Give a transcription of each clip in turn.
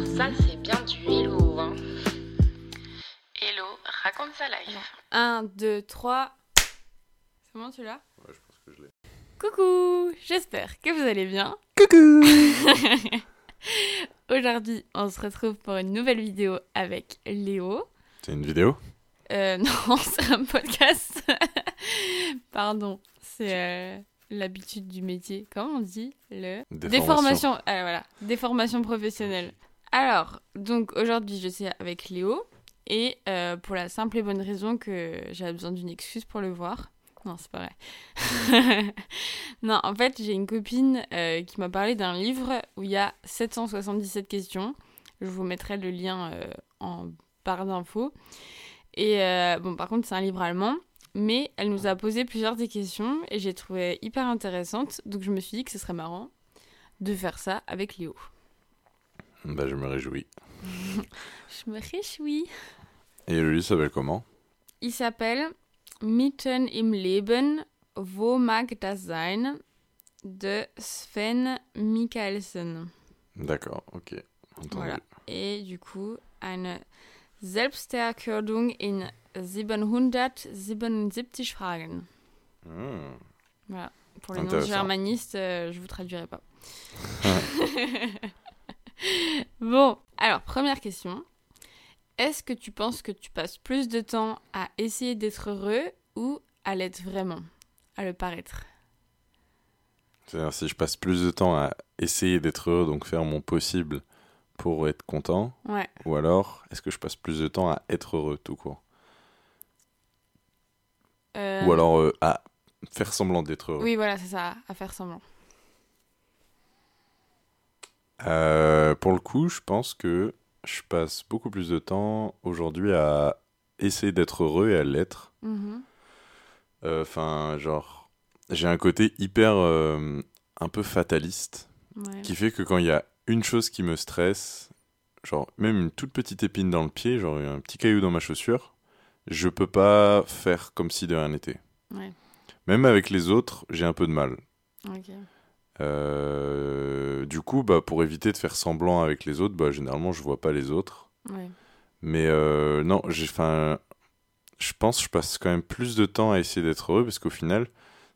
Alors ça, c'est bien du hello. Hein. Hello, raconte sa life. 1, 2, 3. C'est bon, tu l'as? Ouais, je pense que je l'ai. Coucou J'espère que vous allez bien. Coucou Aujourd'hui, on se retrouve pour une nouvelle vidéo avec Léo. C'est une vidéo? Euh, non, c'est un podcast. Pardon, c'est euh, l'habitude du métier. Comment on dit? Le Déformation. Ah, voilà, déformation professionnelle. Alors, donc aujourd'hui, je suis avec Léo et euh, pour la simple et bonne raison que j'avais besoin d'une excuse pour le voir. Non, c'est pas vrai. non, en fait, j'ai une copine euh, qui m'a parlé d'un livre où il y a 777 questions. Je vous mettrai le lien euh, en barre d'infos. Et bon, par contre, c'est un livre allemand, mais elle nous a posé plusieurs des questions et j'ai trouvé hyper intéressante. Donc je me suis dit que ce serait marrant de faire ça avec Léo. Bah, je me réjouis. Je me réjouis. Et le livre s'appelle comment? Il s'appelle Mitten im Leben, wo mag das sein? de Sven Mikkelsen. D'accord, ok. Entendu. Voilà. Et du coup, eine Selbsterkürdung in 777 Fragen. Hmm. Voilà. Pour les non-germanistes, euh, je vous traduirai pas. bon, alors, première question. Est-ce que tu penses que tu passes plus de temps à essayer d'être heureux ou à l'être vraiment À le paraître? C'est-à-dire, si je passe plus de temps à essayer d'être heureux, donc faire mon possible pour être content, Ouais. ou alors, est-ce que je passe plus de temps à être heureux tout court? Euh, Ou alors euh, à faire semblant d'être heureux Oui, voilà, c'est ça, à faire semblant. Euh, Pour le coup, je pense que je passe beaucoup plus de temps aujourd'hui à essayer d'être heureux et à l'être. Mhm. Enfin, genre, j'ai un côté hyper euh, un peu fataliste Ouais. qui fait que quand il y a une chose qui me stresse, genre même une toute petite épine dans le pied, genre un petit caillou dans ma chaussure, je peux pas faire comme si de rien n'était. Ouais. Même avec les autres, j'ai un peu de mal. Euh, du coup, bah, pour éviter de faire semblant avec les autres, bah, généralement, je vois pas les autres. Ouais. Mais euh, non, j'ai, je pense que je passe quand même plus de temps à essayer d'être heureux parce qu'au final,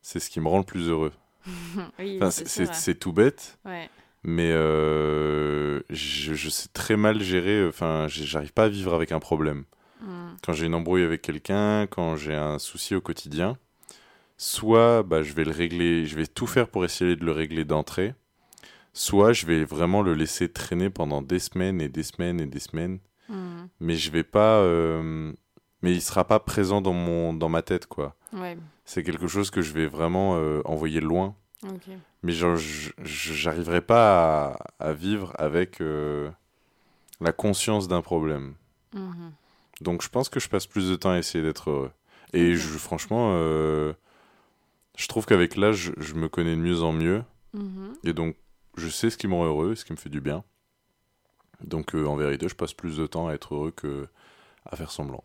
c'est ce qui me rend le plus heureux. oui, c'est tout bête, Ouais. mais euh, je, je sais très mal gérer. Enfin, j'arrive pas à vivre avec un problème. Mm. Quand j'ai une embrouille avec quelqu'un, quand j'ai un souci au quotidien, soit bah, je vais le régler, je vais tout faire pour essayer de le régler d'entrée, soit je vais vraiment le laisser traîner pendant des semaines et des semaines et des semaines, Mm. mais je vais pas, euh, mais il sera pas présent dans mon, dans ma tête quoi. Ouais. C'est quelque chose que je vais vraiment euh, envoyer loin, mais j'arriverai pas à, à vivre avec euh, la conscience d'un problème. Mhm. Donc je pense que je passe plus de temps à essayer d'être heureux. Et je, franchement, euh, je trouve qu'avec l'âge, je me connais de mieux en mieux. Mhm. Et donc, je sais ce qui me rend heureux, ce qui me fait du bien. Donc, euh, en vérité, je passe plus de temps à être heureux que à faire semblant.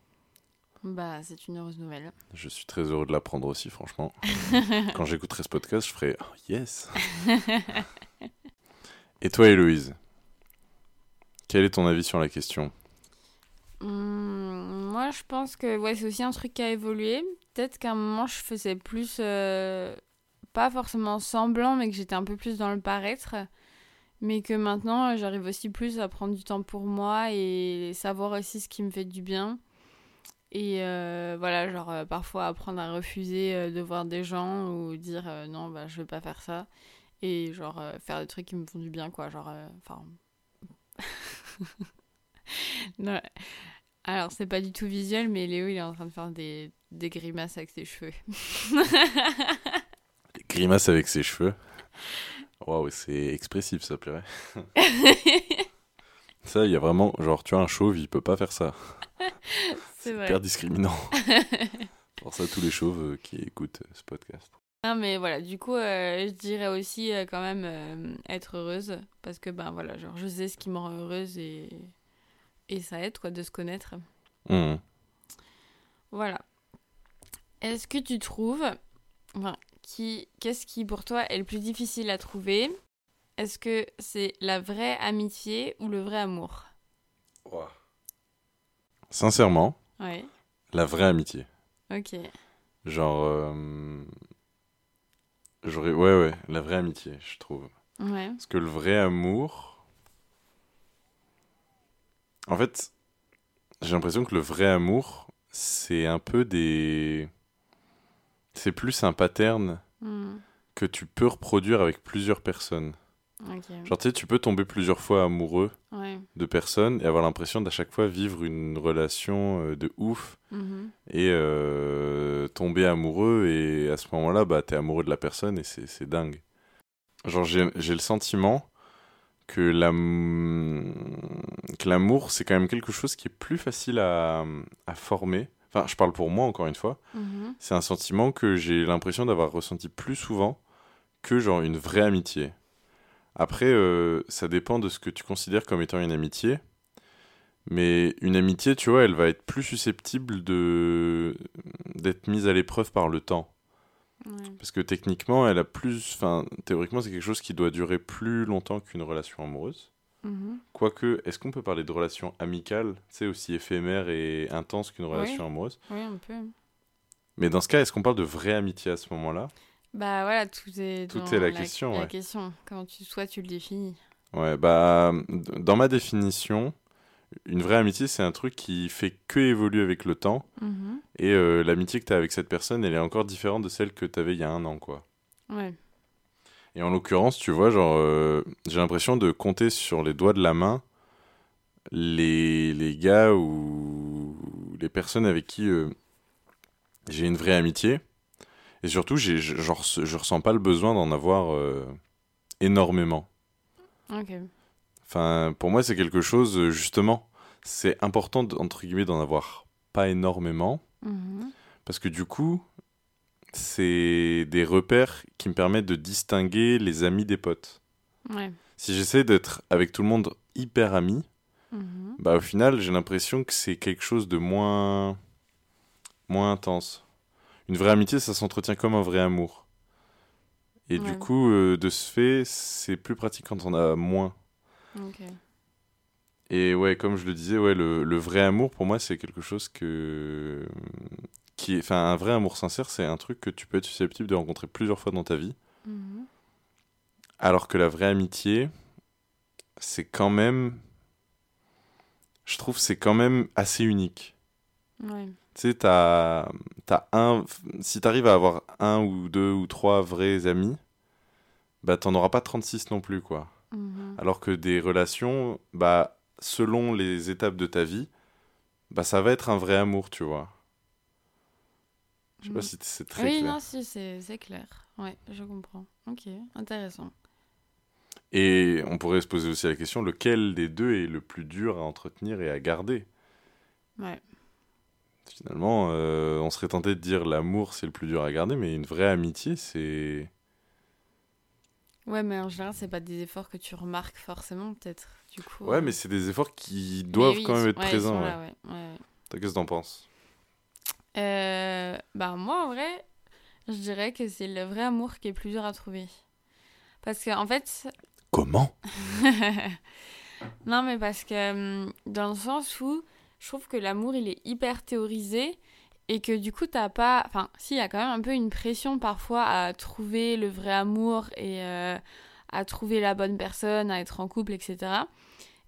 Bah, c'est une heureuse nouvelle. Je suis très heureux de l'apprendre aussi, franchement. Quand j'écouterai ce podcast, je ferai oh, yes. Et toi, Héloïse Quel est ton avis sur la question? Hmm, moi, je pense que ouais, c'est aussi un truc qui a évolué. Peut-être qu'à un moment, je faisais plus, euh, pas forcément semblant, mais que j'étais un peu plus dans le paraître. Mais que maintenant, j'arrive aussi plus à prendre du temps pour moi et savoir aussi ce qui me fait du bien. Et euh, voilà, genre euh, parfois apprendre à refuser euh, de voir des gens ou dire euh, non, bah, je vais pas faire ça. Et genre euh, faire des trucs qui me font du bien, quoi. Genre, euh, enfin. Non, alors, c'est pas du tout visuel, mais Léo, il est en train de faire des, des grimaces avec ses cheveux. Grimace avec ses cheveux. Waouh, c'est expressif ça, purée. Ça, il y a vraiment, genre, tu vois, un chauve, il peut pas faire ça. c'est. Hyper discriminant. Pour ça, tous les chauves euh, qui écoutent euh, ce podcast. Non, mais voilà, du coup, euh, je dirais aussi euh, quand même euh, être heureuse. Parce que, ben voilà, genre, je sais ce qui me rend heureuse et, et ça aide, quoi, de se connaître. Mhm. Voilà. Est-ce que tu trouves. Enfin, qui, qu'est-ce qui pour toi est le plus difficile à trouver? Est-ce que c'est la vraie amitié ou le vrai amour? Sincèrement, Ouais. la vraie amitié. Ok. Genre. euh, J'aurais. Ouais, ouais, la vraie amitié, je trouve. Ouais. Parce que le vrai amour. En fait, j'ai l'impression que le vrai amour, c'est un peu des. C'est plus un pattern Hmm. que tu peux reproduire avec plusieurs personnes. Genre, tu sais, tu peux tomber plusieurs fois amoureux Ouais. de personnes et avoir l'impression d'à chaque fois vivre une relation euh, de ouf Mhm. et euh, tomber amoureux et à ce moment-là, bah, t'es amoureux de la personne et c'est dingue. Genre, j'ai le sentiment que l'am- que l'amour, c'est quand même quelque chose qui est plus facile à, à former. Enfin, je parle pour moi, encore une fois. Mhm. C'est un sentiment que j'ai l'impression d'avoir ressenti plus souvent que genre une vraie amitié. Après, euh, ça dépend de ce que tu considères comme étant une amitié. Mais une amitié, tu vois, elle va être plus susceptible de d'être mise à l'épreuve par le temps. Ouais. Parce que techniquement, elle a plus. Enfin, théoriquement, c'est quelque chose qui doit durer plus longtemps qu'une relation amoureuse. Mhm. Quoique, est-ce qu'on peut parler de relation amicale, c'est aussi éphémère et intense qu'une Oui. relation amoureuse? Oui, un peu. Mais dans ce cas, est-ce qu'on parle de vraie amitié à ce moment-là? Bah voilà, tout est Tout dans est la question, La ouais. question, comment tu, soit tu le définis. Ouais, bah, dans ma définition, une vraie amitié, c'est un truc qui fait que évoluer avec le temps. Mhm. Et euh, l'amitié que tu as avec cette personne, elle est encore différente de celle que tu avais il y a un an, quoi. Ouais. Et en l'occurrence, tu vois, genre, euh, j'ai l'impression de compter sur les doigts de la main les, les gars ou les personnes avec qui euh, j'ai une vraie amitié. Et surtout, j'ai, je, genre, je ressens pas le besoin d'en avoir énormément. Ok. Enfin, pour moi, c'est quelque chose, euh, justement, c'est important, entre guillemets, d'en avoir pas énormément. Mhm. Parce que du coup, c'est des repères qui me permettent de distinguer les amis des potes. Ouais. Si j'essaie d'être avec tout le monde hyper ami, Mhm. bah au final, j'ai l'impression que c'est quelque chose de moins moins intense. Une vraie amitié, ça s'entretient comme un vrai amour. Et du coup, euh, de ce fait, c'est plus pratique quand on a moins. Et ouais, comme je le disais, ouais, le, le vrai amour, pour moi, c'est quelque chose que... Qui. Enfin, un vrai amour sincère, c'est un truc que tu peux être susceptible de rencontrer plusieurs fois dans ta vie. Mhm. Alors que la vraie amitié, c'est quand même... Je trouve que c'est quand même assez unique. Ouais. Tu sais, t'as, t'as un... Si t'arrives à avoir un ou deux ou trois vrais amis, bah t'en auras pas 36 non plus, quoi. Mhm. Alors que des relations, bah, selon les étapes de ta vie, bah, ça va être un vrai amour, tu vois. Je sais pas Mhm. si c'est très Oui, clair. non, si, c'est c'est clair. Ouais, je comprends. Ok, intéressant. Et on pourrait se poser aussi la question, lequel des deux est le plus dur à entretenir et à garder? Ouais. Finalement, euh, on serait tenté de dire l'amour, c'est le plus dur à garder, mais une vraie amitié, c'est... Ouais, mais en général, c'est pas des efforts que tu remarques forcément, peut-être. Du coup. Ouais, euh, mais c'est des efforts qui doivent oui, quand même sont- être ouais, présents. ouais. ouais, Qu'est-ce que t'en penses? Euh, bah moi en vrai, je dirais que c'est le vrai amour qui est plus dur à trouver. Parce que en fait, Comment? Non mais parce que hum, dans le sens où je trouve que l'amour il est hyper théorisé et que du coup t'as pas, enfin si il y a quand même un peu une pression parfois à trouver le vrai amour et euh, à trouver la bonne personne, à être en couple, etc.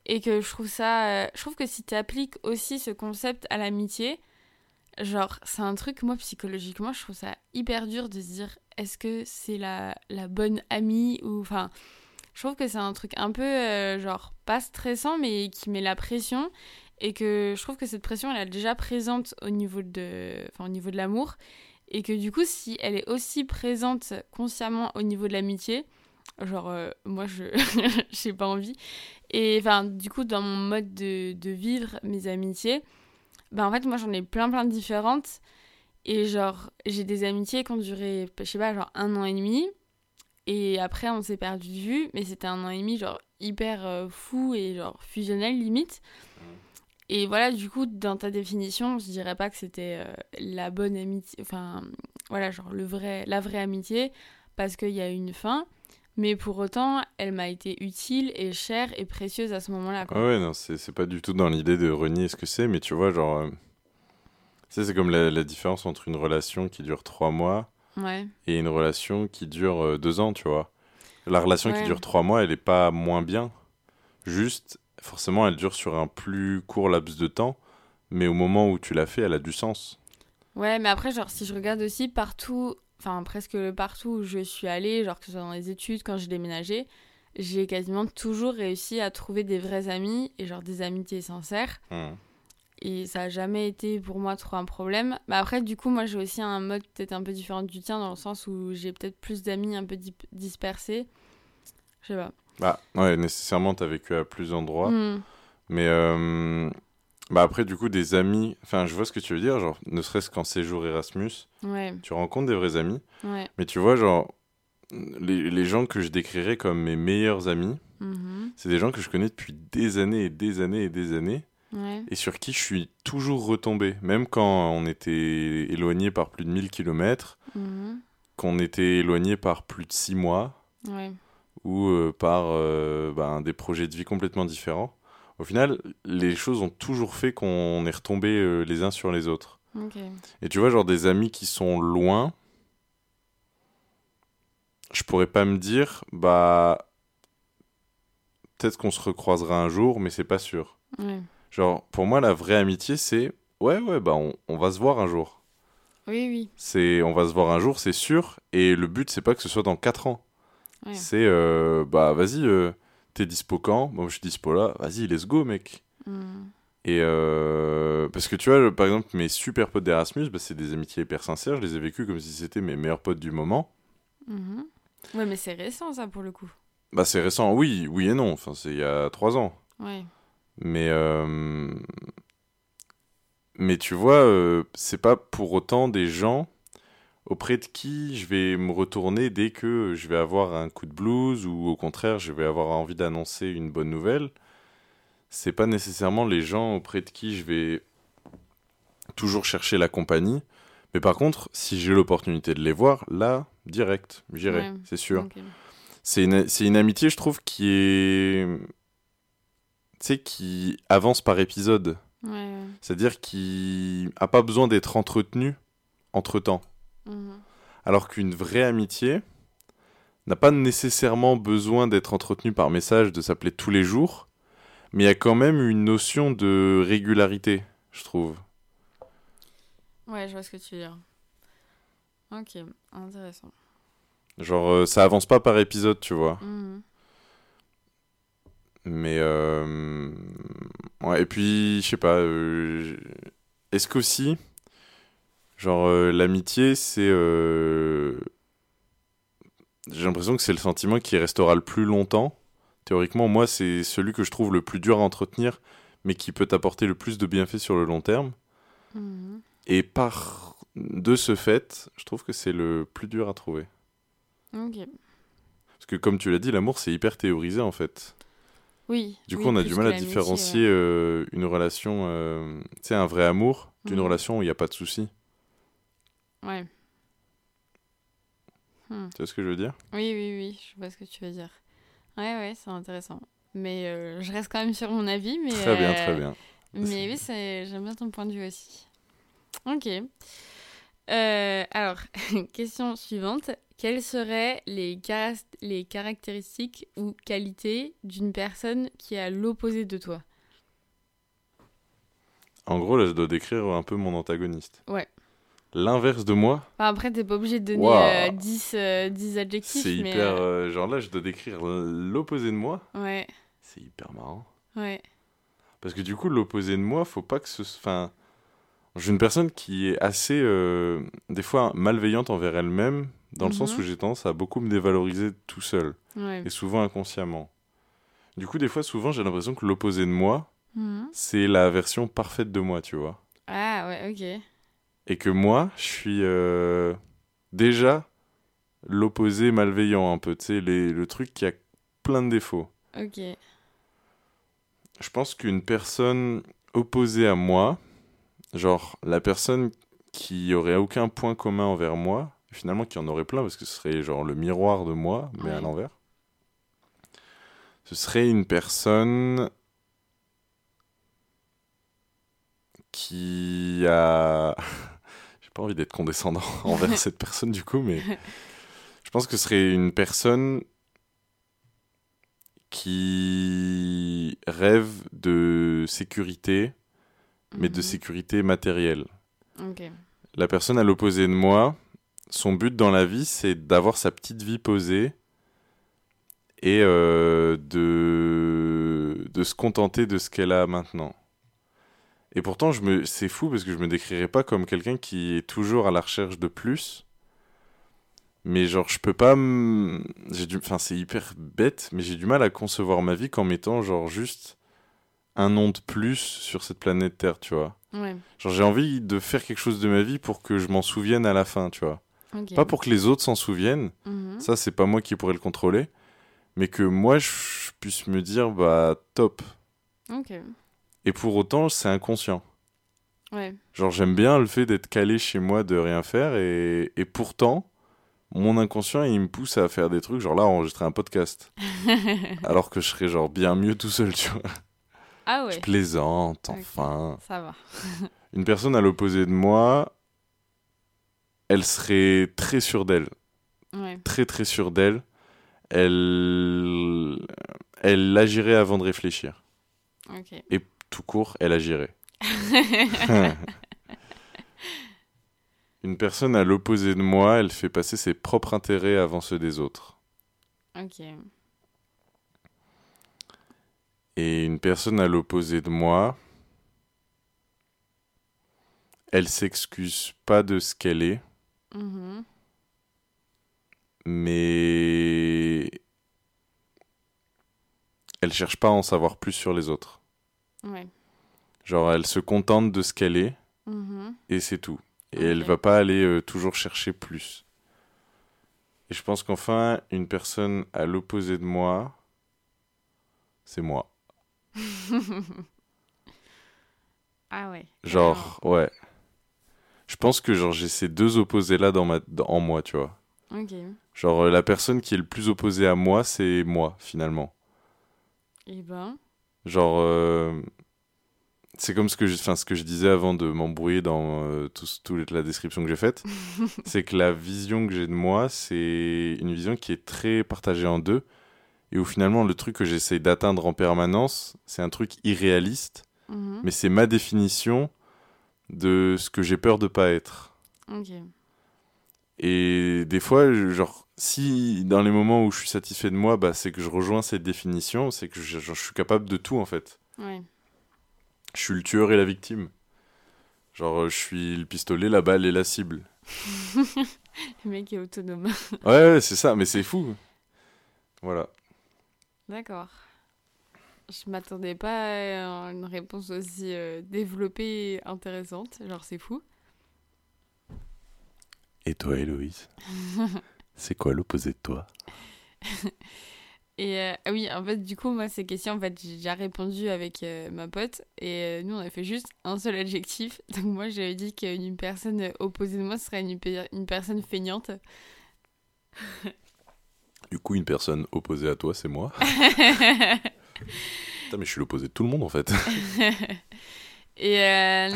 Et que je trouve ça, euh, je trouve que si tu appliques aussi ce concept à l'amitié, genre c'est un truc moi psychologiquement je trouve ça hyper dur de se dire est-ce que c'est la, la bonne amie ou enfin je trouve que c'est un truc un peu euh, genre pas stressant mais qui met la pression et que je trouve que cette pression elle est déjà présente au niveau de enfin au niveau de l'amour. Et que du coup si elle est aussi présente consciemment au niveau de l'amitié genre euh, moi je j'ai pas envie. Et enfin du coup dans mon mode de, de vivre mes amitiés bah en fait moi j'en ai plein plein de différentes. Et genre j'ai des amitiés qui ont duré je sais pas genre un an et demi. Et après on s'est perdu de vue mais c'était un an et demi genre hyper euh, fou et genre fusionnel limite et voilà du coup dans ta définition je dirais pas que c'était euh, la bonne amitié enfin voilà genre le vrai la vraie amitié parce qu'il y a une fin Mais pour autant, elle m'a été utile et chère et précieuse à ce moment-là. quoi. Ouais, ouais, non, c'est c'est pas du tout dans l'idée de renier ce que c'est, mais tu vois, genre. euh, Tu sais, c'est comme la, la différence entre une relation qui dure trois mois Ouais. et une relation qui dure euh, deux ans, tu vois. La relation Ouais. qui dure trois mois, elle est pas moins bien. Juste, forcément, elle dure sur un plus court laps de temps, mais au moment où tu l'as fait, elle a du sens. Ouais, mais après, genre, si je regarde aussi partout, enfin, presque partout où je suis allée, genre, que ce soit dans les études, quand j'ai déménagé, j'ai quasiment toujours réussi à trouver des vrais amis et, genre, des amitiés sincères. Hmm. Et ça a jamais été pour moi trop un problème. Mais après, du coup, moi, j'ai aussi un mode peut-être un peu différent du tien, dans le sens où j'ai peut-être plus d'amis un peu dispersés. Je sais pas. Bah, ouais, nécessairement, t'as vécu à plus d'endroits. Hmm. Mais euh, bah après, du coup, des amis. Enfin, je vois ce que tu veux dire. Genre, ne serait-ce qu'en séjour Erasmus, Ouais, tu rencontres des vrais amis. ouais. Mais tu vois, genre, les, les gens que je décrirais comme mes meilleurs amis, Mhm. c'est des gens que je connais depuis des années et des années et des années. Ouais. Et sur qui je suis toujours retombé. Même quand on était éloigné par plus de 1000 km, Mhm. qu'on était éloigné par plus de 6 mois, Ouais. Ou euh, par euh, ben, des projets de vie complètement différents. Au final, les choses ont toujours fait qu'on est retombés euh, les uns sur les autres. Et tu vois, genre des amis qui sont loin, je pourrais pas me dire, bah, peut-être qu'on se recroisera un jour, mais c'est pas sûr. Ouais. Genre, pour moi, la vraie amitié, c'est, ouais, ouais, bah, on, on va se voir un jour. Oui, oui. C'est, on va se voir un jour, c'est sûr. Et le but, c'est pas que ce soit dans 4 ans. Ouais. C'est, euh, bah, vas-y, euh, t'es dispo quand? Moi, je suis dispo là. Vas-y, let's go, mec. Mhm. Et euh, parce que tu vois, par exemple, mes super potes d'Erasmus, bah, c'est des amitiés hyper sincères. Je les ai vécus comme si c'était mes meilleurs potes du moment. Mhm. Ouais, mais c'est récent, ça, pour le coup. Bah, c'est récent, oui, oui et non. Enfin, c'est il y a trois ans. Ouais. Mais, mais tu vois, c'est pas pour autant des gens auprès de qui je vais me retourner dès que je vais avoir un coup de blues ou au contraire, je vais avoir envie d'annoncer une bonne nouvelle. C'est pas nécessairement les gens auprès de qui je vais toujours chercher la compagnie. Mais par contre, si j'ai l'opportunité de les voir, là, direct, j'irai, Ouais. c'est sûr. C'est une, amitié, je trouve, qui est. Tu sais, qui avance par épisode. Ouais, ouais. C'est-à-dire qui a pas besoin d'être entretenu entre temps. Mhm. Alors qu'une vraie amitié n'a pas nécessairement besoin d'être entretenue par message, de s'appeler tous les jours, mais il y a quand même une notion de régularité, je trouve. Ouais, je vois ce que tu veux dire. Ok, intéressant. Genre, euh, ça avance pas par épisode, tu vois. Mhm. Mais euh, ouais, et puis je sais pas. euh, Est-ce qu'aussi, genre euh, l'amitié, c'est, euh, j'ai l'impression que c'est le sentiment qui restera le plus longtemps. Théoriquement, moi, c'est celui que je trouve le plus dur à entretenir, mais qui peut t'apporter le plus de bienfaits sur le long terme. Mhm. Et par de ce fait, je trouve que c'est le plus dur à trouver. Ok. Parce que comme tu l'as dit, l'amour c'est hyper théorisé en fait. Oui. Du oui, coup, on a du mal à différencier euh, une relation, tu sais, un vrai amour, d'une Mhm. relation où il n'y a pas de souci. Ouais. Hmm. Tu vois ce que je veux dire? Oui, oui, oui, je vois ce que tu veux dire. Ouais, ouais, c'est intéressant. Mais euh, je reste quand même sur mon avis. Mais, Très bien, euh, très bien. Mais oui, j'aime bien ton point de vue aussi. Ok. Euh, alors, question suivante. Quelles seraient les, cara- les caractéristiques ou qualités d'une personne qui est à l'opposé de toi? En gros, là, je dois décrire un peu mon antagoniste. Ouais. L'inverse de moi, Enfin, Après, t'es pas obligé de donner Waouh. euh, 10, euh, 10 adjectifs. c'est hyper. euh, euh, genre là, je dois décrire l'opposé de moi. Ouais, C'est hyper marrant. ouais. Parce que du coup, l'opposé de moi, faut pas que ce. Enfin. Je suis une personne qui est assez. euh, des fois malveillante envers elle-même, dans le sens Mhm. où j'ai tendance à beaucoup me dévaloriser tout seul. ouais. et souvent inconsciemment. Du coup, des fois, souvent, j'ai l'impression que l'opposé de moi, Mhm. c'est la version parfaite de moi, tu vois. Ah, ouais, ok. Et que moi, je suis euh, déjà l'opposé malveillant un peu, tu sais, le truc qui a plein de défauts. Ok. Je pense qu'une personne opposée à moi, genre la personne qui aurait aucun point commun envers moi, finalement qui en aurait plein parce que ce serait genre le miroir de moi, mais à l'envers. Ce serait une personne qui a. Pas envie d'être condescendant envers cette personne du coup, mais je pense que ce serait une personne qui rêve de sécurité, mais de Mhm. sécurité matérielle. La personne à l'opposé de moi, son but dans la vie, c'est d'avoir sa petite vie posée et euh, de... de se contenter de ce qu'elle a maintenant. Et pourtant, je me... c'est fou parce que je me décrirais pas comme quelqu'un qui est toujours à la recherche de plus. Mais genre, je peux pas. m- J'ai du... Enfin, c'est hyper bête, mais j'ai du mal à concevoir ma vie qu'en mettant genre juste un nom de plus sur cette planète Terre, tu vois. Ouais. Genre, j'ai envie de faire quelque chose de ma vie pour que je m'en souvienne à la fin, tu vois. Pas pour que les autres s'en souviennent, Mhm. ça, c'est pas moi qui pourrais le contrôler, mais que moi, je puisse me dire, bah, top. Ok. Et pour autant, c'est inconscient. Ouais. Genre, j'aime bien le fait d'être calé chez moi, de rien faire, et, et pourtant, mon inconscient, il me pousse à faire des trucs, genre là, enregistrer un podcast. alors que je serais, genre, bien mieux tout seul, tu vois. ah Je ouais. plaisante, Ok. enfin. Ça va. Une personne à l'opposé de moi, elle serait très sûre d'elle. Ouais. très très sûre d'elle. Elle, elle agirait avant de réfléchir. Ok. Tout court, elle agirait. Une personne à l'opposé de moi, elle fait passer ses propres intérêts avant ceux des autres. ok. Et une personne à l'opposé de moi, elle s'excuse pas de ce qu'elle est, Mhm. mais elle cherche pas à en savoir plus sur les autres. Ouais. Genre, elle se contente de ce qu'elle est Mhm. et c'est tout. Et elle va pas aller euh, toujours chercher plus. Et je pense qu'enfin, une personne à l'opposé de moi, c'est moi. ah ouais. Genre, ouais. Je pense que genre j'ai ces deux opposés là dans ma dans- en moi, tu vois. Genre euh, la personne qui est le plus opposée à moi, c'est moi finalement. Et ben. Genre euh, c'est comme ce que je ce que je disais avant de m'embrouiller dans euh, tout, toute la description que j'ai faite. c'est que la vision que j'ai de moi, c'est une vision qui est très partagée en deux. Et où finalement, le truc que j'essaye d'atteindre en permanence, c'est un truc irréaliste, Mhm. mais c'est ma définition de ce que j'ai peur de pas être. Et des fois, genre, si dans les moments où je suis satisfait de moi, bah, c'est que je rejoins cette définition, c'est que je, suis capable de tout en fait. Ouais. Je suis le tueur et la victime. Genre, je suis le pistolet, la balle et la cible. Le mec est autonome. Ouais, ouais, c'est ça, mais c'est fou. Voilà. D'accord. Je m'attendais pas à une réponse aussi euh, développée et intéressante. Genre, c'est fou. Et toi, Héloïse? C'est quoi l'opposé de toi? Et euh, oui, en fait, du coup, moi, ces questions, en fait, j'ai déjà répondu avec euh, ma pote. Et euh, nous, on a fait juste un seul adjectif. Donc, moi, j'avais dit qu'une personne opposée de moi serait une, pe- une personne feignante. Du coup, une personne opposée à toi, c'est moi? Putain, mais je suis l'opposé de tout le monde en fait. Et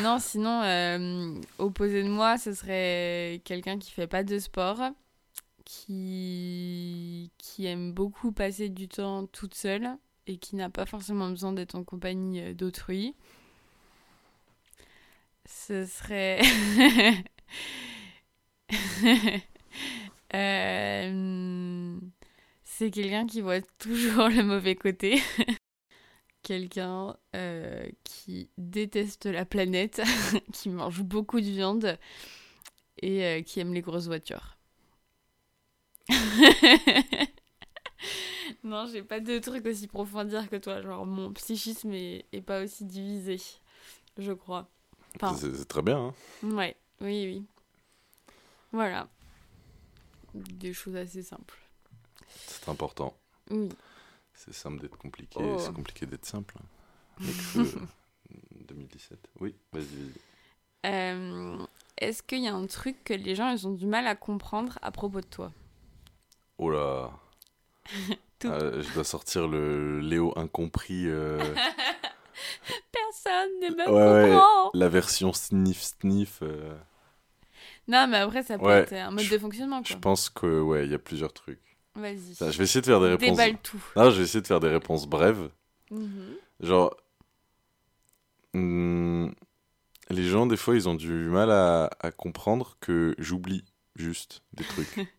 non, sinon, opposé de moi, ce serait quelqu'un qui fait pas de sport, qui, aime beaucoup passer du temps toute seule et qui n'a pas forcément besoin d'être en compagnie euh, d'autrui. Ce serait. Euh, C'est quelqu'un qui voit toujours le mauvais côté quelqu'un euh, qui déteste la planète, qui mange beaucoup de viande et qui aime les grosses voitures. non, j'ai pas de trucs aussi profonds à dire que toi. Genre, mon psychisme est, est pas aussi divisé, je crois. Enfin, C'est très bien. Hein. ouais, oui, oui. Voilà. Des choses assez simples. C'est important. Oui. C'est simple d'être compliqué, Oh. c'est compliqué d'être simple. Nekfeu, 2017. Oui, vas-y, vas-y. Euh, Est-ce qu'il y a un truc que les gens ils ont du mal à comprendre à propos de toi? Oh là. Euh, je dois sortir le Léo incompris, euh, Personne ne me Ouais, comprend. la version sniff sniff. euh, Non, mais après, ça peut Ouais, être un mode de fonctionnement, Je pense que ouais, il y a plusieurs trucs. Vas-y. Je vais essayer de faire des réponses. Déballe tout. Non, je vais essayer de faire des réponses brèves. Mhm. Genre, hmm, les gens, des fois, ils ont du mal à, à comprendre que j'oublie juste des trucs.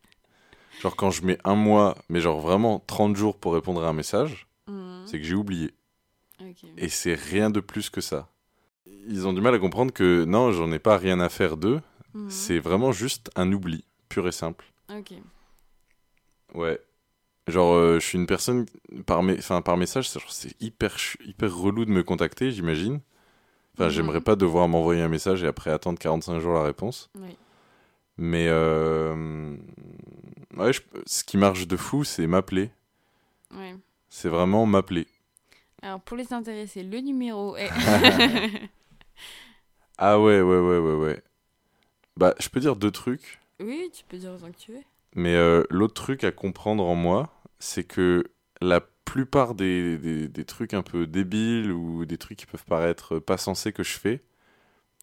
genre, quand je mets un mois, mais genre vraiment 30 jours pour répondre à un message, Mhm. c'est que j'ai oublié. Et c'est rien de plus que ça. Ils ont du mal à comprendre que non, j'en ai pas rien à faire d'eux. Mhm. C'est vraiment juste un oubli, pur et simple. Ok. Ouais. Genre, euh, je suis une personne, par, mes- enfin, par message, c'est hyper, hyper relou de me contacter, j'imagine. Enfin, Mhm. j'aimerais pas devoir m'envoyer un message et après attendre 45 jours la réponse. Oui. Mais, euh, ouais, je- ce qui marche de fou, c'est m'appeler. Ouais. C'est vraiment m'appeler. Alors, pour les intéressés, le numéro est. Ah ouais, ouais, ouais, ouais, ouais. Bah, je peux dire deux trucs. oui, tu peux dire autant que tu veux. Mais euh, l'autre truc à comprendre en moi, c'est que la plupart des, des, des trucs un peu débiles ou des trucs qui peuvent paraître pas sensés que je fais,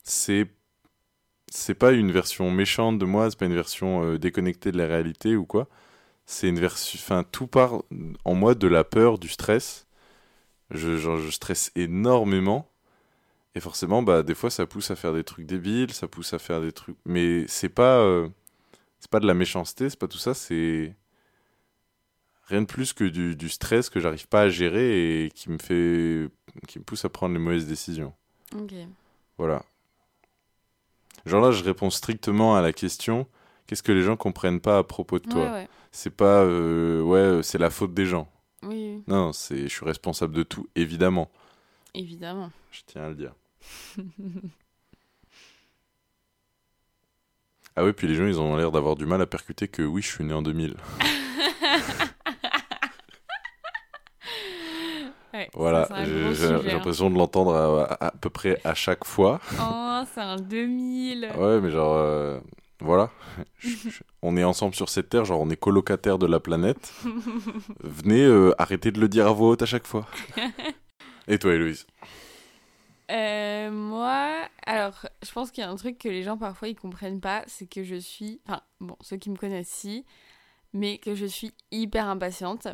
c'est c'est pas une version méchante de moi, c'est pas une version euh, déconnectée de la réalité ou quoi. C'est une version, enfin tout part en moi de la peur, du stress. Je, genre, je stresse énormément. Et forcément, bah, des fois, ça pousse à faire des trucs débiles, ça pousse à faire des trucs. Mais c'est pas, euh, c'est pas de la méchanceté, c'est pas tout ça, c'est rien de plus que du, du stress que j'arrive pas à gérer et qui me fait, qui me pousse à prendre les mauvaises décisions. Ok. Voilà. Genre là, je réponds strictement à la question qu'est-ce que les gens comprennent pas à propos de toi? Ouais, ouais. C'est pas, euh, ouais, c'est la faute des gens. Oui, oui, Non, c'est, je suis responsable de tout, évidemment. évidemment. Je tiens à le dire. Ah ouais, puis les gens, ils ont l'air d'avoir du mal à percuter que oui, je suis né en 2000. Ouais, Voilà, j'ai hein. l'impression de l'entendre à, à- à peu près à chaque fois. Oh, c'est un 2000. Ouais, mais genre, euh, voilà. Je- je- on est ensemble sur cette terre, genre on est colocataires de la planète. Venez euh, arrêter de le dire à voix haute à chaque fois. Et toi, Héloïse? Euh, moi, alors, je pense qu'il y a un truc que les gens parfois ils comprennent pas, c'est que je suis, enfin, bon, ceux qui me connaissent si, mais que je suis hyper impatiente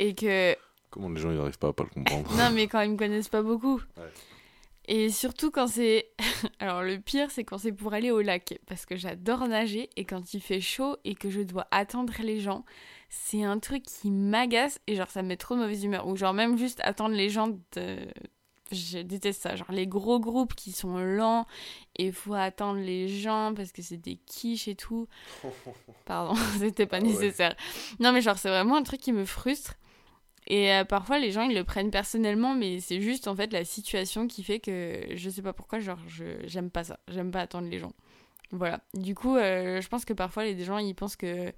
et que, Comment les gens, ils n'arrivent pas à pas le comprendre non, mais quand ils me connaissent pas beaucoup. Ouais. Et surtout quand c'est, alors le pire c'est quand c'est pour aller au lac, parce que j'adore nager et quand il fait chaud et que je dois attendre les gens, c'est un truc qui m'agace et genre ça me met trop de mauvaise humeur. Ou genre même juste attendre les gens de... Je déteste ça, genre les gros groupes qui sont lents et faut attendre les gens parce que c'est des quiches et tout. Pardon, c'était pas Ah ouais. nécessaire. Non mais genre c'est vraiment un truc qui me frustre. Et euh, parfois les gens ils le prennent personnellement mais c'est juste en fait la situation qui fait que je sais pas pourquoi genre j'aime pas ça, j'aime pas attendre les gens. Voilà. Du coup euh, je pense que parfois les gens ils pensent que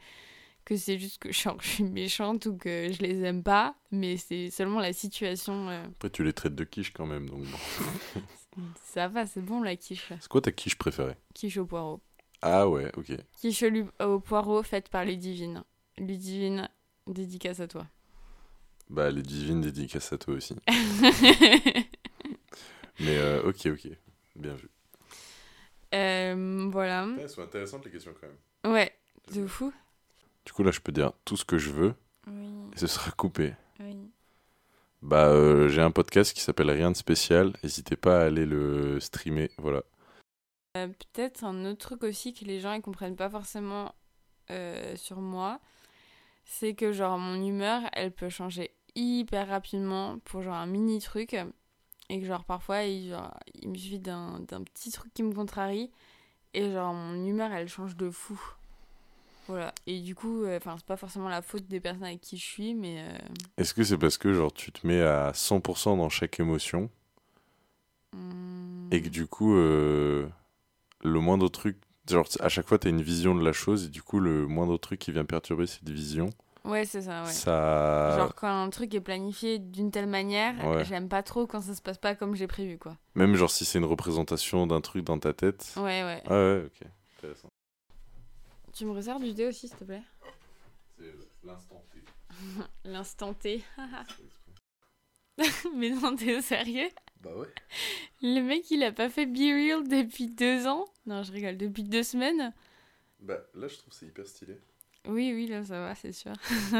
que c'est juste que genre, je suis méchante ou que je les aime pas, mais c'est seulement la situation. euh, Après, tu les traites de quiche quand même, donc bon. Ça va, c'est bon la quiche. C'est quoi ta quiche préférée? Quiche au poireau. Ah ouais, ok. Quiche au, au poireau faite par Ludivine. Ludivine, dédicace à toi. Bah, les divines dédicaces à toi aussi. Mais euh, ok, ok. Bien vu. Euh, voilà. Elles sont intéressantes les questions quand même. Ouais, de fou. Du coup, là, je peux dire tout ce que je veux Oui, et ce sera coupé. oui. Bah, euh, j'ai un podcast qui s'appelle Rien de spécial. N'hésitez pas à aller le streamer. Voilà. Euh, Peut-être un autre truc aussi que les gens ils comprennent pas forcément euh, sur moi, c'est que genre mon humeur elle peut changer hyper rapidement pour genre un mini truc et que genre parfois il, genre, il me suffit d'un d'un petit truc qui me contrarie et genre mon humeur elle change de fou. Voilà. Et du coup, euh, enfin c'est pas forcément la faute des personnes avec qui je suis, mais euh, Est-ce que c'est parce que genre tu te mets à 100% dans chaque émotion hum, et que du coup, euh, le moindre truc, genre à chaque fois tu as une vision de la chose et du coup, le moindre truc qui vient perturber cette vision, ouais c'est ça, ouais. ça. Genre quand un truc est planifié d'une telle manière, Ouais. j'aime pas trop quand ça se passe pas comme j'ai prévu quoi. Même genre si c'est une représentation d'un truc dans ta tête. Ouais ouais. Ah ouais, ok. Intéressant. Tu me resserres du thé aussi s'il te plaît? C'est l'instant T. L'instant T. mais non, t'es sérieux? Bah ouais. Le mec, il a pas fait Be Real depuis deux ans? Non, je rigole, depuis deux semaines? Bah là, je trouve c'est hyper stylé. Oui, oui, là, ça va, c'est sûr.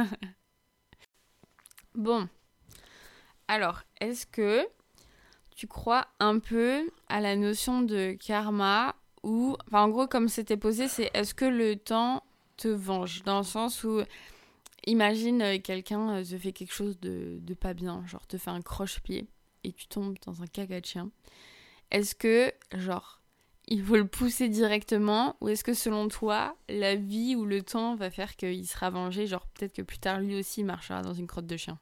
bon. Alors, est-ce que tu crois un peu à la notion de karma ou... Enfin, en gros, comme c'était posé, c'est est-ce que le temps te venge? Dans le sens où, imagine, euh, quelqu'un euh, te fait quelque chose de, de pas bien, genre te fait un croche-pied et tu tombes dans un caca de chien. Est-ce que, genre, il faut le pousser directement ou est-ce que selon toi, la vie ou le temps va faire qu'il sera vengé Genre peut-être que plus tard lui aussi marchera dans une crotte de chien?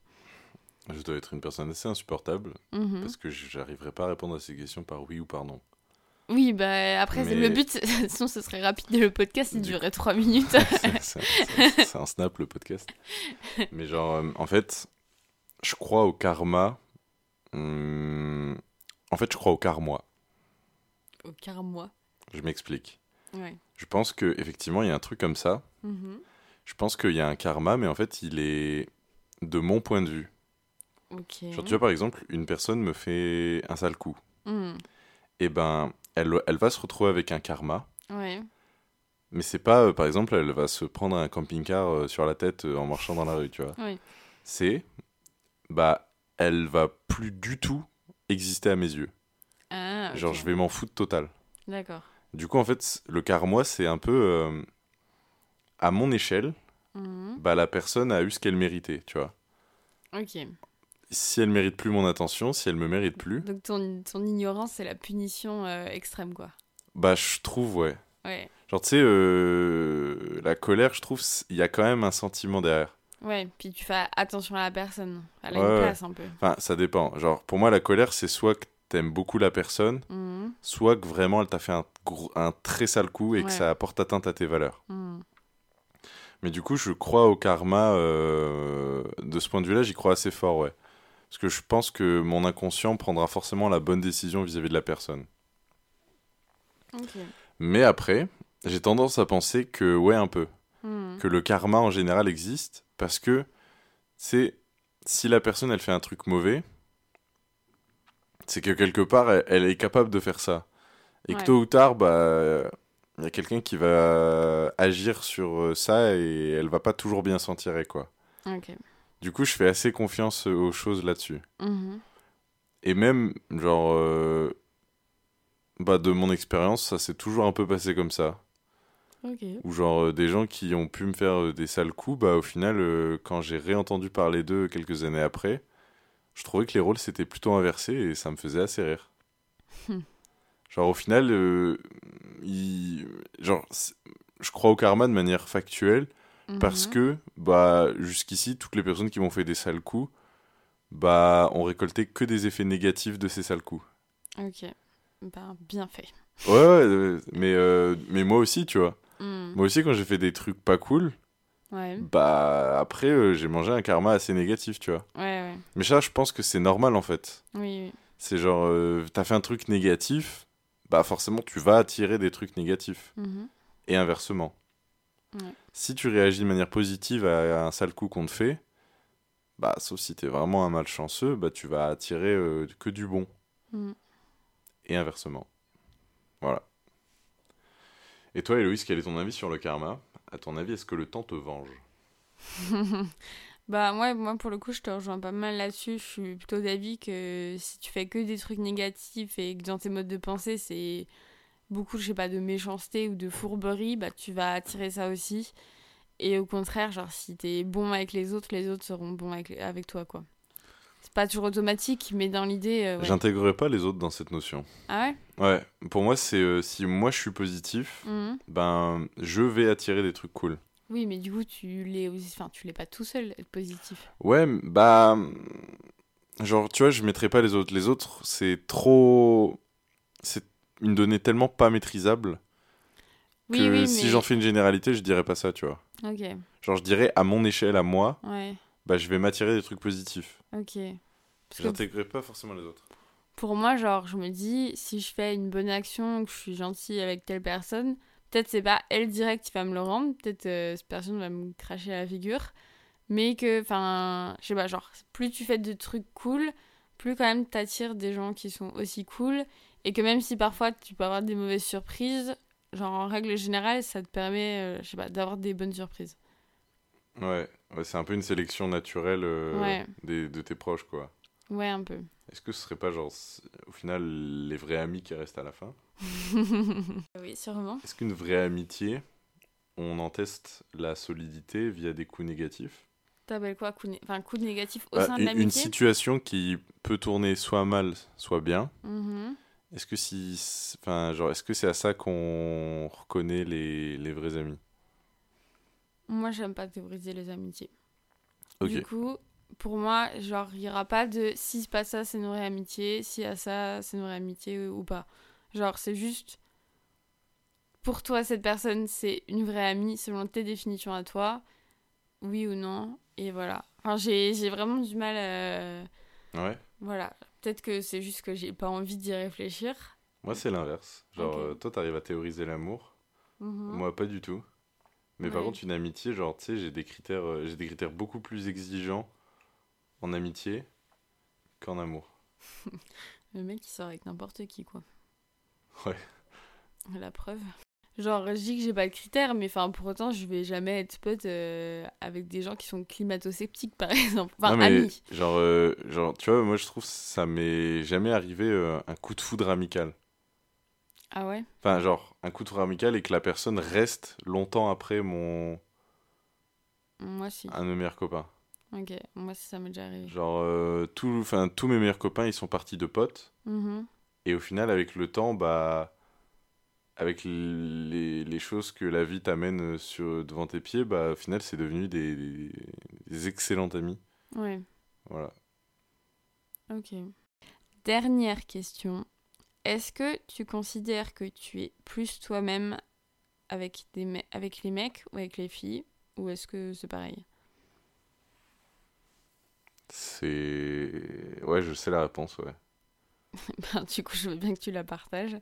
Je dois être une personne assez insupportable Mhm. parce que j'arriverai pas à répondre à ces questions par oui ou par non. Oui, bah après Mais- le but, sinon ce serait rapide le podcast, il Du durerait 3 minutes. c'est un snap le podcast. Mais genre, euh, en fait, je crois au karma. hum, En fait, je crois au karma. Au quart-mois. Je m'explique. Ouais. Je pense que effectivement, il y a un truc comme ça. Mhm. Je pense qu'il y a un karma, mais en fait, il est de mon point de vue. Ok. Genre, tu vois, par exemple, une personne me fait un sale coup. Mhm. Et ben, elle, elle va se retrouver avec un karma. Ouais. Mais c'est pas, euh, par exemple, elle va se prendre un camping-car euh, sur la tête euh, en marchant dans la rue, tu vois. Oui. C'est, bah, elle va plus du tout exister à mes yeux. Ah. Genre, je vais m'en foutre total. D'accord. Du coup, en fait, le karma, c'est un peu, euh, à mon échelle, Mhm. bah, la personne a eu ce qu'elle méritait, tu vois. Ok. Si elle mérite plus mon attention, si elle me mérite plus, Donc ton, ton ignorance, c'est la punition euh, extrême, quoi. bah, je trouve, ouais. Ouais. Genre, tu sais, euh, la colère, je trouve, il y a quand même un sentiment derrière. Ouais, puis tu fais attention à la personne. Elle a Ouais, une ouais. place un peu. Enfin, ça dépend. Genre, pour moi, la colère, c'est soit que t'aimes beaucoup la personne, Mhm. soit que vraiment elle t'a fait un, très sale coup et que ça apporte atteinte à tes valeurs. Mhm. Mais du coup, je crois au karma euh, de ce point de vue-là, j'y crois assez fort, ouais. Parce que je pense que mon inconscient prendra forcément la bonne décision vis-à-vis de la personne. Mais après, j'ai tendance à penser que, ouais, un peu. Mhm. Que le karma en général existe parce que, c'est si la personne elle fait un truc mauvais, c'est que quelque part elle, elle est capable de faire ça. Et que tôt ou tard, bah, il y a quelqu'un qui va agir sur euh, ça et elle va pas toujours bien s'en tirer, quoi. Du coup, je fais assez confiance aux choses là-dessus. Mhm. Et même, genre, euh, bah, de mon expérience, ça s'est toujours un peu passé comme ça. Ou genre, euh, des gens qui ont pu me faire euh, des sales coups, bah, au final, euh, quand j'ai réentendu parler d'eux quelques années après, je trouvais que les rôles s'étaient plutôt inversés et ça me faisait assez rire. Hmm. Genre, au final, euh, il- genre, c'est- je crois au karma de manière factuelle parce Mhm. que, bah, jusqu'ici, toutes les personnes qui m'ont fait des sales coups, bah, ont récolté que des effets négatifs de ces sales coups. Ok. Ben, bien fait. Ouais, ouais, mais, euh, mais moi aussi, tu vois. Mhm. Moi aussi, quand j'ai fait des trucs pas cool, Ouais. bah après euh, j'ai mangé un karma assez négatif, tu vois. Ouais, ouais. Mais ça, je pense que c'est normal en fait. Oui, oui. C'est genre, euh, t'as fait un truc négatif, bah forcément tu vas attirer des trucs négatifs. Mhm. Et inversement. Ouais. Si tu réagis de manière positive à, à un sale coup qu'on te fait, bah sauf si t'es vraiment un malchanceux, bah tu vas attirer euh, que du bon. Mhm. Et inversement. Voilà. Et toi, Héloïse, quel est ton avis sur le karma? À ton avis, est-ce que le temps te venge Bah ouais, moi pour le coup je te rejoins pas mal là-dessus. Je suis plutôt d'avis que si tu fais que des trucs négatifs et que dans tes modes de pensée c'est beaucoup, je sais pas, de méchanceté ou de fourberie, bah tu vas attirer ça aussi. Et au contraire, genre si t'es bon avec les autres, les autres seront bons avec, avec toi quoi. C'est pas toujours automatique, mais dans l'idée... euh, ouais. J'intégrerai pas les autres dans cette notion. Ah ouais? Ouais, pour moi, c'est euh, si moi je suis positif, Mhm. ben je vais attirer des trucs cool. Oui, mais du coup tu l'es aussi... Enfin, tu l'es pas tout seul, être positif. Ouais, bah. Genre, tu vois, je mettrai pas les autres. Les autres, c'est trop. C'est une donnée tellement pas maîtrisable Oui, que oui, si mais... j'en fais une généralité, je dirais pas ça, tu vois. Ok, Genre, je dirais à mon échelle, à moi, ouais, bah je vais m'attirer des trucs positifs. ok. J'intégrerai pas forcément les autres. pour moi, genre, je me dis, si je fais une bonne action, que je suis gentille avec telle personne, peut-être c'est pas elle direct qui va me le rendre, peut-être euh, cette personne va me cracher à la figure, mais que, enfin, je sais pas, genre, plus tu fais de trucs cool, plus quand même t'attires des gens qui sont aussi cool, et que même si parfois tu peux avoir des mauvaises surprises, genre en règle générale, ça te permet, euh, je sais pas, d'avoir des bonnes surprises. Ouais, ouais c'est un peu une sélection naturelle euh, Ouais. des- de tes proches, quoi. Ouais, un peu. Est-ce que ce serait pas, genre, au final, les vrais amis qui restent à la fin? Oui, sûrement. Est-ce qu'une vraie amitié, on en teste la solidité via des coups négatifs? T'appelles quoi coup, né- enfin, coup négatif au Bah, sein de une, une l'amitié? situation qui peut tourner soit mal, soit bien. Mhm. Est-ce que si, enfin, genre, est-ce que c'est à ça qu'on reconnaît les, les vrais amis? Moi, j'aime pas théoriser les amitiés. Ok. Du coup, pour moi, genre, il y aura pas de si c'est pas ça, c'est une vraie amitié, si à ça, c'est une vraie amitié ou pas. Genre, c'est juste pour toi, cette personne, c'est une vraie amie selon tes définitions à toi, oui ou non, et voilà. Enfin, j'ai vraiment du mal. euh, Ouais. Voilà. Peut-être que c'est juste que j'ai pas envie d'y réfléchir. Moi, c'est l'inverse. Genre, euh, toi, t'arrives à théoriser l'amour. Mhm. Moi, pas du tout. Mais par contre, une amitié, genre, tu sais, j'ai des critères, euh, j'ai des critères beaucoup plus exigeants en amitié qu'en amour. Le mec, il sort avec n'importe qui, quoi. Ouais. La preuve. Genre, je dis que j'ai pas de critères, mais enfin, pour autant, je vais jamais être pote euh, avec des gens qui sont climato-sceptiques, par exemple. Enfin, non, mais amis. genre, euh, genre, tu vois, moi, je trouve que ça m'est jamais arrivé euh, un coup de foudre amical. Ah ouais? Enfin, genre, un coup de foudre amical et que la personne reste longtemps après mon... Moi, si. un de mes meilleurs copains. Ok, moi, si ça m'est déjà arrivé. Genre, euh, tout, tous mes meilleurs copains, ils sont partis de potes. Mhm. Et au final, avec le temps, bah, avec les, les choses que la vie t'amène sur, devant tes pieds, bah, au final, c'est devenu des, des, des excellents amis. Ouais, Voilà. ok. Dernière question. Est-ce que tu considères que tu es plus toi-même avec, des me- avec les mecs ou avec les filles Ou est-ce que c'est pareil? C'est. Ouais, je sais la réponse, ouais. Ben, Du coup, je veux bien que tu la partages.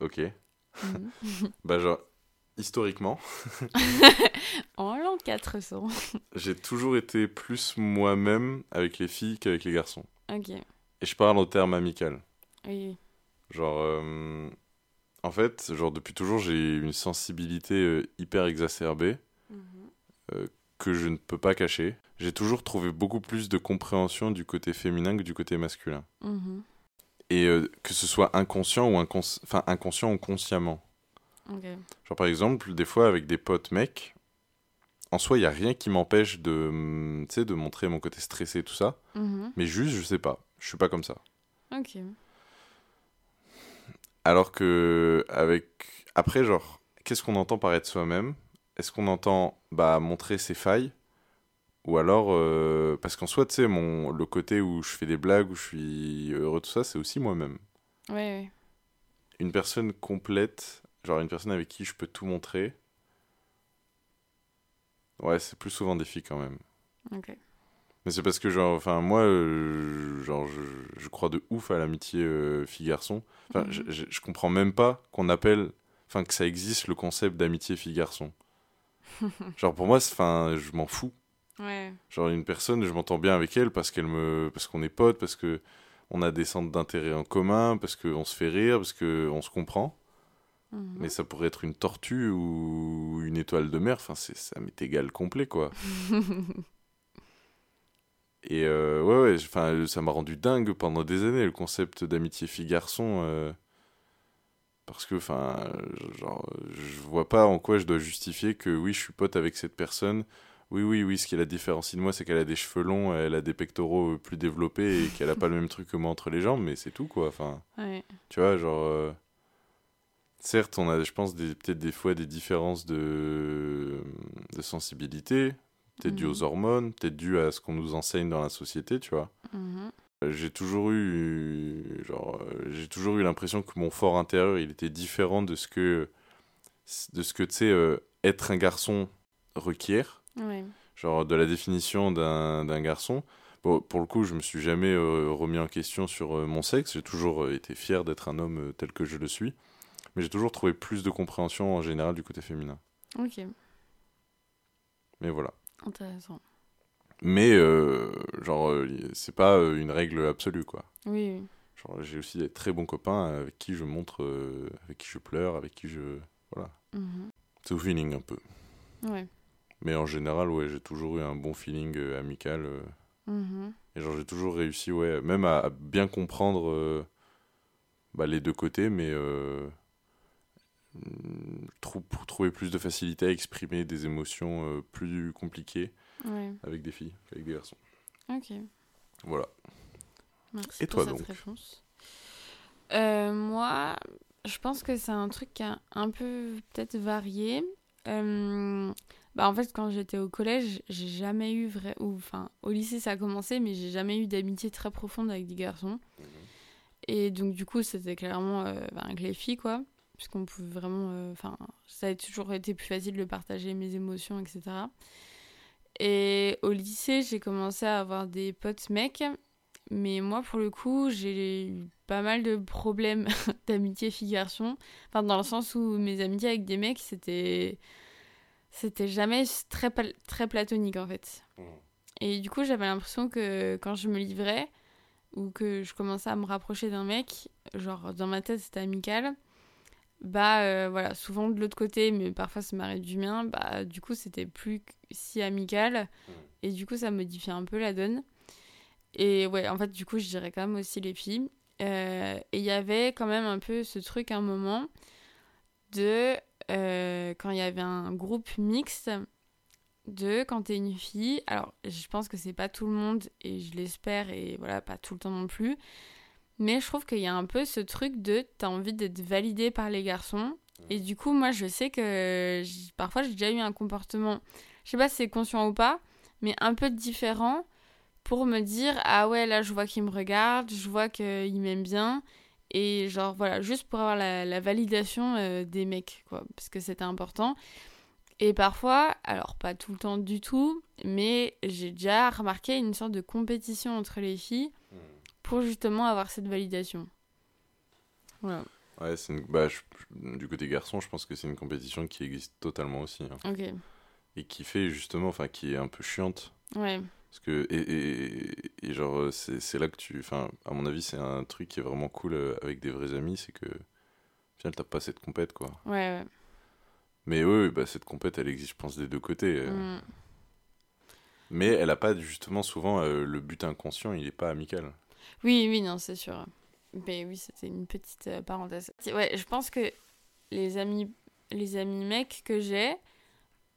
Ok. Bah, genre, historiquement, en l'an 400. j'ai toujours été plus moi-même avec les filles qu'avec les garçons. Ok, Et je parle en termes amical. oui. Genre, euh, en fait, genre depuis toujours, j'ai une sensibilité euh, hyper exacerbée que je ne peux pas cacher. J'ai toujours trouvé beaucoup plus de compréhension du côté féminin que du côté masculin. Mhm. Et euh, que ce soit inconscient ou incons- inconscient ou consciemment. Genre par exemple, des fois avec des potes mecs, en soi, il y a rien qui m'empêche de, sais, de montrer mon côté stressé et tout ça. Mhm. Mais juste, je sais pas. Je suis pas comme ça. Ok. Alors que avec après genre qu'est-ce qu'on entend par être soi-même? Est-ce qu'on entend bah montrer ses failles? Ou alors euh, parce qu'en soi tu sais mon le côté où je fais des blagues où je suis heureux tout ça c'est aussi moi-même. Ouais, ouais. Une personne complète, genre une personne avec qui je peux tout montrer. Ouais, c'est plus souvent des filles quand même. Ok. Mais c'est parce que genre enfin moi euh, genre je, je crois de ouf à l'amitié euh, fille-garçon. Enfin, Mhm. je, je, je comprends même pas qu'on appelle, enfin que ça existe le concept d'amitié fille-garçon. Genre pour moi, enfin, je m'en fous. Ouais. Genre une personne, je m'entends bien avec elle parce qu'elle me, parce qu'on est potes, parce que on a des centres d'intérêt en commun, parce qu'on se fait rire, parce que on se comprend. Mhm. Mais ça pourrait être une tortue ou une étoile de mer. Enfin, ça m'est égal complet quoi. Et euh, ouais, ouais, enfin, ça m'a rendu dingue pendant des années le concept d'amitié fille-garçon. euh, parce que, enfin, genre, je vois pas en quoi je dois justifier que oui, je suis pote avec cette personne. Oui, oui, oui, ce qui la différencie de moi, c'est qu'elle a des cheveux longs, elle a des pectoraux plus développés et qu'elle a pas le même truc que moi entre les jambes, mais c'est tout quoi. Enfin, Ouais. tu vois, genre. euh, Certes, on a, je pense, peut-être des fois des différences de, de sensibilité, peut-être dû Mhm. aux hormones, peut-être dû à ce qu'on nous enseigne dans la société, tu vois. Mhm. Euh, J'ai toujours eu, genre, euh, j'ai toujours eu l'impression que mon fort intérieur, il était différent de ce que, de ce que, tu sais, euh, être un garçon requiert, Ouais. genre de la définition d'un d'un garçon. Bon, pour le coup, je me suis jamais euh, remis en question sur euh, mon sexe. J'ai toujours été fier d'être un homme tel que je le suis, mais j'ai toujours trouvé plus de compréhension en général du côté féminin. Ok. Mais voilà. Intéressant. Mais, euh, genre, euh, c'est pas euh, une règle absolue, quoi. Oui, oui. Genre, j'ai aussi des très bons copains avec qui je montre, euh, avec qui je pleure, avec qui je. Voilà. Mhm. C'est au feeling un peu. Ouais. Mais en général, ouais, j'ai toujours eu un bon feeling euh, amical. Mhm. et genre, j'ai toujours réussi, ouais, même à, à bien comprendre bah, les deux côtés, mais pour trouver plus de facilité à exprimer des émotions euh, plus compliquées Ouais. avec des filles qu'avec des garçons. Ok. Voilà. Merci Et pour toi, cette donc réponse. Euh, moi, je pense que c'est un truc qui a un peu peut-être varié. Euh, bah en fait, quand j'étais au collège, j'ai jamais eu vrai. Ou enfin, au lycée, ça a commencé, mais j'ai jamais eu d'amitié très profonde avec des garçons. Et donc, du coup, c'était clairement euh, bah, avec les filles, quoi. Puisqu'on pouvait vraiment. euh, Enfin, ça a toujours été plus facile de partager mes émotions, etc. Et au lycée, j'ai commencé à avoir des potes mecs. Mais moi, pour le coup, j'ai eu pas mal de problèmes d'amitié fille-garçon. Enfin, dans le sens où mes amitiés avec des mecs, c'était. C'était jamais très, très platonique, en fait. Et du coup, j'avais l'impression que quand je me livrais, ou que je commençais à me rapprocher d'un mec, genre dans ma tête c'était amical, bah euh, voilà, souvent de l'autre côté, mais parfois ça m'arrive du mien, bah du coup c'était plus si amical, et du coup ça modifiait un peu la donne. Et ouais, en fait, du coup, je dirais quand même aussi les filles. Euh, et il y avait quand même un peu ce truc à un moment de euh, quand il y avait un groupe mixte de quand t'es une fille. Alors, je pense que c'est pas tout le monde et je l'espère et voilà, pas tout le temps non plus. Mais je trouve qu'il y a un peu ce truc de t'as envie d'être validé par les garçons. Et du coup, moi, je sais que parfois j'ai déjà eu un comportement, je sais pas si c'est conscient ou pas, mais un peu différent pour me dire ah ouais, là je vois qu'il me regarde, je vois qu'il m'aime bien. Et genre voilà, juste pour avoir la, la validation euh, des mecs, quoi, parce que c'était important. Et parfois, alors pas tout le temps du tout, mais j'ai déjà remarqué une sorte de compétition entre les filles pour justement avoir cette validation. Voilà, Ouais, c'est une- bah, je- du côté garçon, je pense que c'est une compétition qui existe totalement aussi. hein. ok. Et qui fait justement, enfin, qui est un peu chiante. Ouais, Parce que, et, et, et genre, c'est là que tu. Enfin, à mon avis, c'est un truc qui est vraiment cool euh, avec des vrais amis, c'est que. Au final, t'as pas cette compète, quoi. ouais, ouais. Mais oui, oui, bah, cette compète, elle existe, je pense, des deux côtés. euh. Mm. Mais elle a pas, justement, souvent, euh, le but inconscient, il est pas amical. Oui, oui, non, c'est sûr. Mais oui, c'était une petite euh, parenthèse. Ouais, je pense que les amis, les amis mecs que j'ai,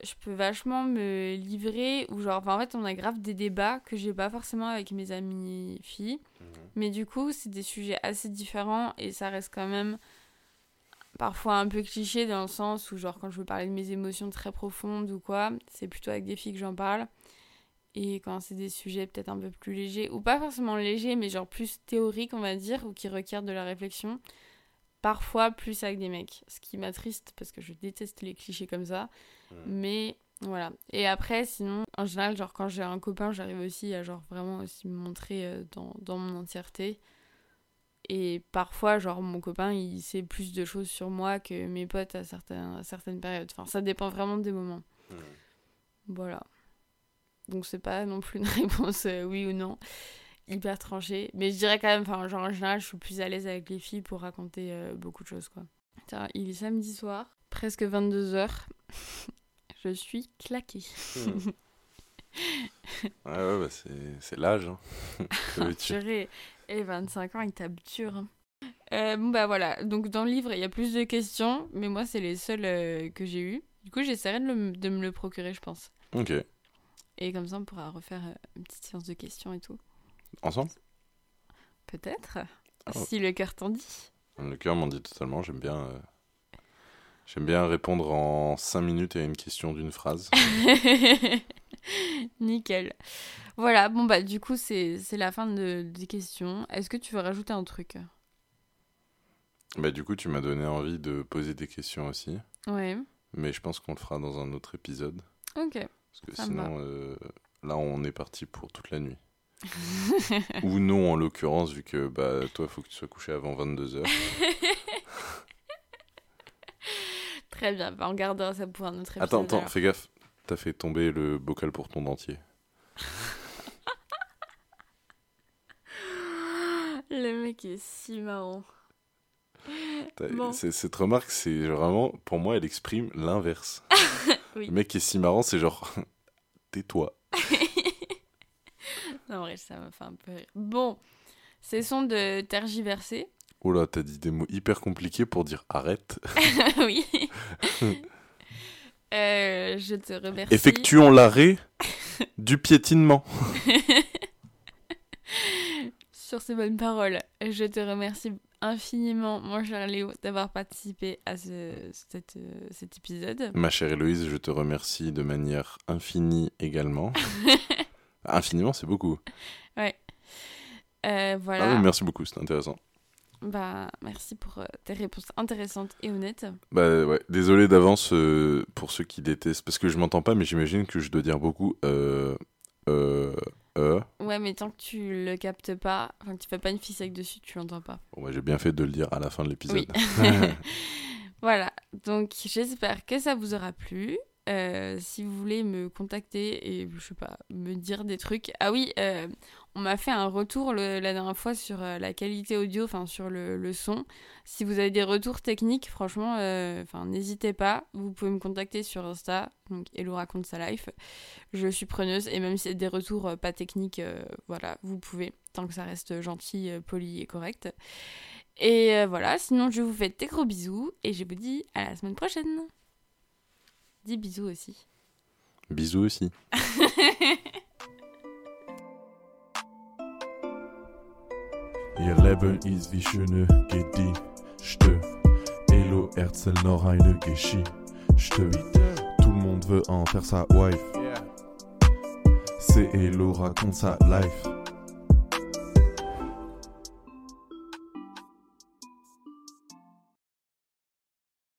je peux vachement me livrer ou genre, en fait, on a grave des débats que j'ai pas forcément avec mes amis filles. Mais du coup, c'est des sujets assez différents et ça reste quand même parfois un peu cliché dans le sens où, genre, quand je veux parler de mes émotions très profondes ou quoi, c'est plutôt avec des filles que j'en parle. Et quand c'est des sujets peut-être un peu plus légers, ou pas forcément légers, mais genre plus théoriques, on va dire, ou qui requièrent de la réflexion, parfois plus avec des mecs. Ce qui m'attriste parce que je déteste les clichés comme ça. Mais voilà. Et après, sinon, en général, genre quand j'ai un copain, j'arrive aussi à genre vraiment aussi me montrer euh, dans, dans mon entièreté. Et parfois, genre mon copain, il sait plus de choses sur moi que mes potes à, certains, à certaines périodes. Enfin, ça dépend vraiment des moments. Voilà. Donc c'est pas non plus une réponse euh, oui ou non hyper tranchée. Mais je dirais quand même, enfin genre en général, je suis plus à l'aise avec les filles pour raconter euh, beaucoup de choses quoi. Il est samedi soir, presque 22h. je suis claquée. Hmm. Ouais, ouais, bah, c'est l'âge. Hein. Que. Et 25 ans, il tape dur. hein. Euh, bon bah voilà, donc dans le livre il y a plus de questions, mais moi c'est les seules euh, que j'ai eues. Du coup j'essaierai de, de me le procurer je pense. Ok. Et comme ça on pourra refaire euh, une petite séance de questions et tout. Ensemble? Peut-être, Ah. si le cœur t'en dit. Le cœur m'en dit totalement. J'aime bien. euh, J'aime bien répondre en 5 minutes à une question d'une phrase. Nickel. Voilà, bon bah du coup c'est c'est la fin de, des questions. Est-ce que tu veux rajouter un truc? Bah, du coup, tu m'as donné envie de poser des questions aussi. Ouais, Mais je pense qu'on le fera dans un autre épisode. ok. Parce que sinon, euh, là, on est parti pour toute la nuit. Ou non, en l'occurrence, vu que bah, toi, il faut que tu sois couché avant 22h. Très bien, bah, on gardera ça pour un autre. Attends, attends, fais gaffe. T'as fait tomber le bocal pour ton dentier. le mec est si marrant. Cette remarque, c'est vraiment, pour moi, elle exprime l'inverse. Oui. Le mec qui est si marrant, c'est genre, tais-toi. Non, en vrai, ça m'a fait un peu rire. Bon, cessons de tergiverser. Oh là, t'as dit des mots hyper compliqués pour dire arrête. oui. Euh, je te remercie. Effectuons l'arrêt du piétinement. Sur ces bonnes paroles, je te remercie infiniment, mon cher Léo, d'avoir participé à ce, cette- euh, cet épisode. Ma chère Héloïse, je te remercie de manière infinie également. Infiniment, c'est beaucoup. Euh, voilà. Ah oui, merci beaucoup, c'est intéressant. Bah, merci pour euh, tes réponses intéressantes et honnêtes. Bah ouais, désolé d'avance euh, pour ceux qui détestent, parce que je m'entends pas, mais j'imagine que je dois dire beaucoup. Euh, euh. Ouais, mais tant que tu le captes pas, enfin que tu fais pas une ficelle dessus, tu l'entends pas. Bon, bah, j'ai bien fait de le dire à la fin de l'épisode. Voilà, donc j'espère que ça vous aura plu. Euh, si vous voulez me contacter et je sais pas, me dire des trucs. Ah oui, euh, on m'a fait un retour le- la dernière fois sur euh, la qualité audio, enfin sur le, le son. Si vous avez des retours techniques, franchement, euh, enfin n'hésitez pas. Vous pouvez me contacter sur Insta, donc Hello raconte sa life. Je suis preneuse et même si c'est des retours euh, pas techniques, euh, voilà, vous pouvez tant que ça reste gentil, poli et correct. Et euh, voilà, sinon je vous fais des gros bisous et je vous dis à la semaine prochaine. Dis bisous aussi. Bisous aussi. Ihr Leben ist wie schöne Gedichte. Hello erzähl noch eine Geschichte. Tout le monde veut en faire sa wife. C'est Hello raconte sa life.